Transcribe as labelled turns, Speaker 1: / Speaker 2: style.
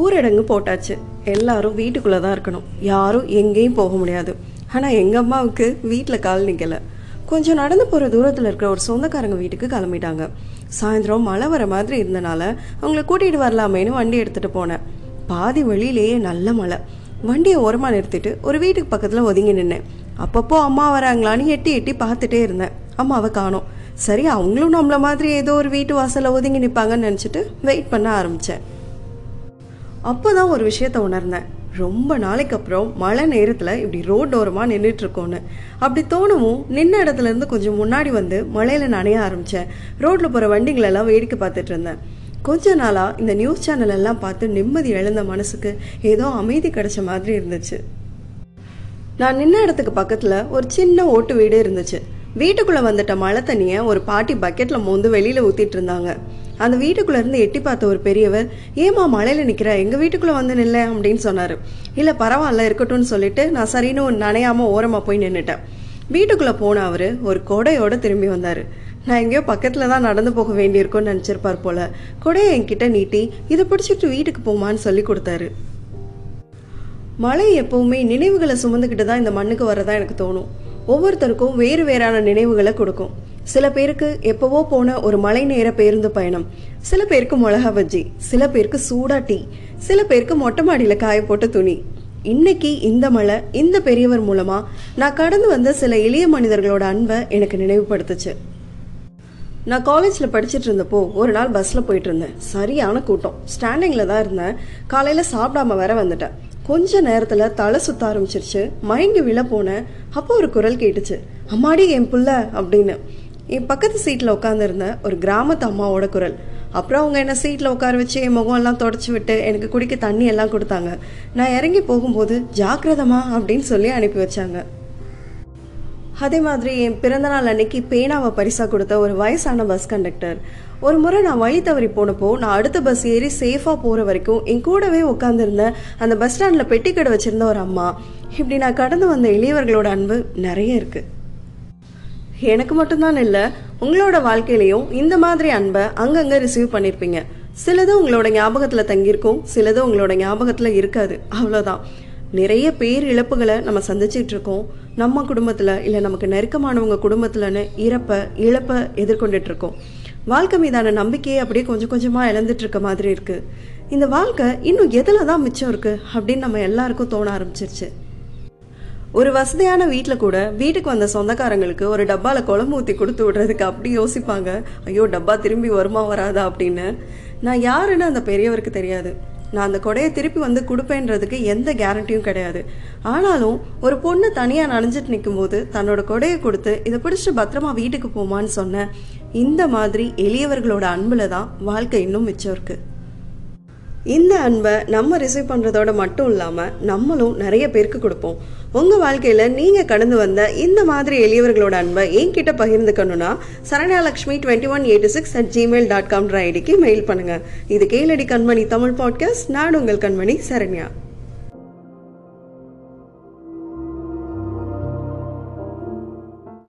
Speaker 1: ஊரடங்கு போட்டாச்சு. எல்லாரும் வீட்டுக்குள்ளே தான் இருக்கணும். யாரும் எங்கேயும் போக முடியாது. ஆனால் எங்கள் அம்மாவுக்கு வீட்டில் கால் நிற்கலை கொஞ்சம் நடந்து போகிற தூரத்தில் இருக்கிற ஒரு சொந்தக்காரங்க வீட்டுக்கு கிளம்பிட்டாங்க. சாயந்தரம் மழை வர மாதிரி இருந்தனால அவங்கள கூட்டிகிட்டு வரலாமேன்னு வண்டி எடுத்துகிட்டு போனேன். பாதி வழியிலேயே நல்ல மழை. வண்டியை ஓரமாக நிறுத்திட்டு ஒரு வீட்டுக்கு பக்கத்தில் ஒதுங்கி நின்னேன். அப்பப்போ அம்மா வராங்களான்னு எட்டி எட்டி பார்த்துட்டே இருந்தேன். அம்மாவை காணோம். சரி அவங்களும் நம்மள மாதிரி ஏதோ ஒரு வீட்டு வாசலில் ஒதுங்கி நிற்பாங்கன்னு நினச்சிட்டு வெயிட் பண்ண ஆரம்பித்தேன் அப்போதான் ஒரு விஷயத்த உணர்ந்தேன். ரொம்ப நாளைக்கு அப்புறம் மழை நேரத்தில் இப்படி ரோட்டோரமாக ஓரமாக நின்றுட்டு அப்படி தோணவும் நின்ன இடத்துல இருந்து கொஞ்சம் முன்னாடி வந்து மழையில் நனைய ஆரம்பித்தேன் ரோட்டில் போகிற வண்டிங்களெல்லாம் வேடிக்கை பார்த்துட்டு இருந்தேன். கொஞ்ச நாளாக இந்த நியூஸ் சேனல் எல்லாம் பார்த்து நிம்மதி எழுந்த மனசுக்கு ஏதோ அமைதி கிடைச்ச மாதிரி இருந்துச்சு. நான் நின்ன இடத்துக்கு பக்கத்தில் ஒரு சின்ன ஓட்டு வீடு இருந்துச்சு. வீட்டுக்குள்ளே வந்துட்ட மழை தண்ணியை ஒரு பாட்டி பக்கெட்டில் மோந்து வெளியில் ஊற்றிட்டு இருந்தாங்க. அந்த வீட்டுக்குள்ளே இருந்து எட்டி பார்த்த ஒரு பெரியவர் ஏமா மழையில் நிற்கிற எங்கள் வீட்டுக்குள்ளே வந்து நில்ல? அப்படின்னு சொன்னார். இல்லை பரவாயில்ல இருக்கட்டும்னு சொல்லிட்டு நான் சரின்னு நனையாமல் ஓரமாக போய் நின்றுட்டேன் வீட்டுக்குள்ளே போன அவர் ஒரு கொடையோடு திரும்பி வந்தார். நான் எங்கேயோ பக்கத்தில் தான் நடந்து போக வேண்டியிருக்கும்னு நினச்சிருப்பார் போல. கொடையை என்கிட்ட நீட்டி இதை பிடிச்சிட்டு வீட்டுக்கு போமான்னு சொல்லி கொடுத்தாரு. மழை எப்பவுமே நினைவுகளை சுமந்துக்கிட்டு தான் இந்த மண்ணுக்கு வரதான் எனக்கு தோணும். ஒவ்வொருத்தருக்கும் வேறு வேறான நினைவுகளை கொடுக்கும். சில பேருக்கு எப்பவோ போன ஒரு மழை நேர பேருந்து பயணம். சில பேருக்கு மிளகா பஜ்ஜி சில பேருக்கு சூடா டீ சில பேருக்கு மொட்டை மாடியில காய போட்ட துணி. இன்னைக்கு இந்த மலை இந்த பெரியவர் மூலமா நான் கடந்து வந்த சில எளிய மனிதர்களோட அன்பை எனக்கு நினைவுபடுத்துச்சு. நான் காலேஜில் படிச்சுட்டு இருந்தப்போ ஒரு நாள் பஸ்ஸில் போயிட்டு இருந்தேன். சரியான கூட்டம். ஸ்டாண்டிங்கில் தான் இருந்தேன். காலையில் சாப்பிடாம வேற வந்துட்டேன். கொஞ்ச நேரத்தில் தலை சுத்த ஆரம்பிச்சிருச்சு. மயங்கி விழ போனேன். அப்போ ஒரு குரல் கேட்டுச்சு. அம்மாடி என் புள்ள அப்படின்னு. என் பக்கத்து சீட்டில் உட்காந்துருந்த ஒரு கிராமத்து அம்மாவோட குரல். அப்புறம் அவங்க என்ன சீட்டில் உட்கார வச்சு என் முகம் எல்லாம் தொடச்சி விட்டு எனக்கு குடிக்க தண்ணி எல்லாம் கொடுத்தாங்க. நான் இறங்கி போகும்போது ஜாக்கிரதமா அப்படின்னு சொல்லி அனுப்பி வச்சாங்க. அதே மாதிரி என் பிறந்தநாள் அன்னைக்கு பேனாவை பரிசாக கொடுத்த ஒரு வயசான பஸ் கண்டக்டர் ஒரு முறை நான் வழி தவறி போனப்போ நான் அடுத்த பஸ் ஏறி சேஃபாக போகிற வரைக்கும் என் கூடவே உட்காந்துருந்த அந்த பஸ் ஸ்டாண்டில் பெட்டி கடை வச்சுருந்த ஒரு அம்மா. இப்படி நான் கடந்து வந்த இளையவர்களோட அன்பு நிறைய இருக்குது எனக்கு மட்டும்தான் இல்லை உங்களோட வாழ்க்கையிலையும் இந்த மாதிரி அன்பை அங்கங்கே ரிசீவ் பண்ணியிருப்பீங்க சிலது உங்களோட ஞாபகத்தில் தங்கியிருக்கும் சிலது உங்களோட ஞாபகத்தில் இருக்காது. அவ்வளோதான் நிறைய பேர் இழப்புகளை நம்ம சந்திச்சிட்டு இருக்கோம் நம்ம குடும்பத்தில் இல்லை நமக்கு நெருக்கமானவங்க குடும்பத்தில்னு இறப்பை இழப்பை எதிர்கொண்டுட்டு இருக்கோம் வாழ்க்கை மீதான நம்பிக்கையை அப்படியே கொஞ்சம் கொஞ்சமாக இழந்துட்டு இருக்க மாதிரி இருக்குது இந்த வாழ்க்கை இன்னும் எதில் தான் மிச்சம் இருக்குது அப்படின்னு நம்ம எல்லாருக்கும் தோண ஆரம்பிச்சிருச்சு. ஒரு வசதியான வீட்டில் கூட வீட்டுக்கு வந்த சொந்தக்காரங்களுக்கு ஒரு டப்பாவில் குழம்பு ஊற்றி கொடுத்து விடுறதுக்கு அப்படி யோசிப்பாங்க. ஐயோ டப்பா திரும்பி வருமா வராதா அப்படின்னு. நான் யாருன்னு அந்த பெரியவருக்கு தெரியாது. நான் அந்த கொடையை திருப்பி வந்து கொடுப்பேன்றதுக்கு எந்த கேரண்டியும் கிடையாது. ஆனாலும் ஒரு பொண்ணு தனியாக நனைஞ்சிட்டு நிற்கும்போது தன்னோட கொடையை கொடுத்து இதை பிடிச்சி பத்திரமா வீட்டுக்கு போமான்னு சொன்னேன் இந்த மாதிரி எளியவர்களோட அன்பில் தான் வாழ்க்கை இன்னும் மிச்சம் இருக்குது இந்த அன்பை நம்ம ரிசீவ் பண்ணுறதோட மட்டும் இல்லாமல் நம்மளும் நிறைய பேருக்கு கொடுப்போம். உங்கள் வாழ்க்கையில் நீங்கள் கடந்து வந்த இந்த மாதிரி எளியவர்களோட அன்பை என்கிட்ட பகிர்ந்துக்கணும்னா Saranalakshmi twenty one eighty six at Gmail dot காம்ன்ற ஐடிக்கு மெயில் பண்ணுங்கள் இது கேளடி கண்மணி தமிழ் பாட்காஸ்ட் நான் உங்கள் கண்மணி சரண்யா.